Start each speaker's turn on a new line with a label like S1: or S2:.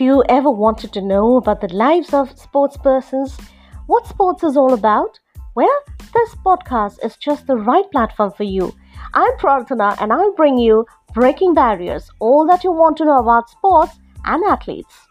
S1: If you ever wanted to know about the lives of sportspersons, what sports is all about, well, this podcast is just the right platform for you. I'm Prarthana and I'll bring you Breaking Barriers, all that you want to know about sports and athletes.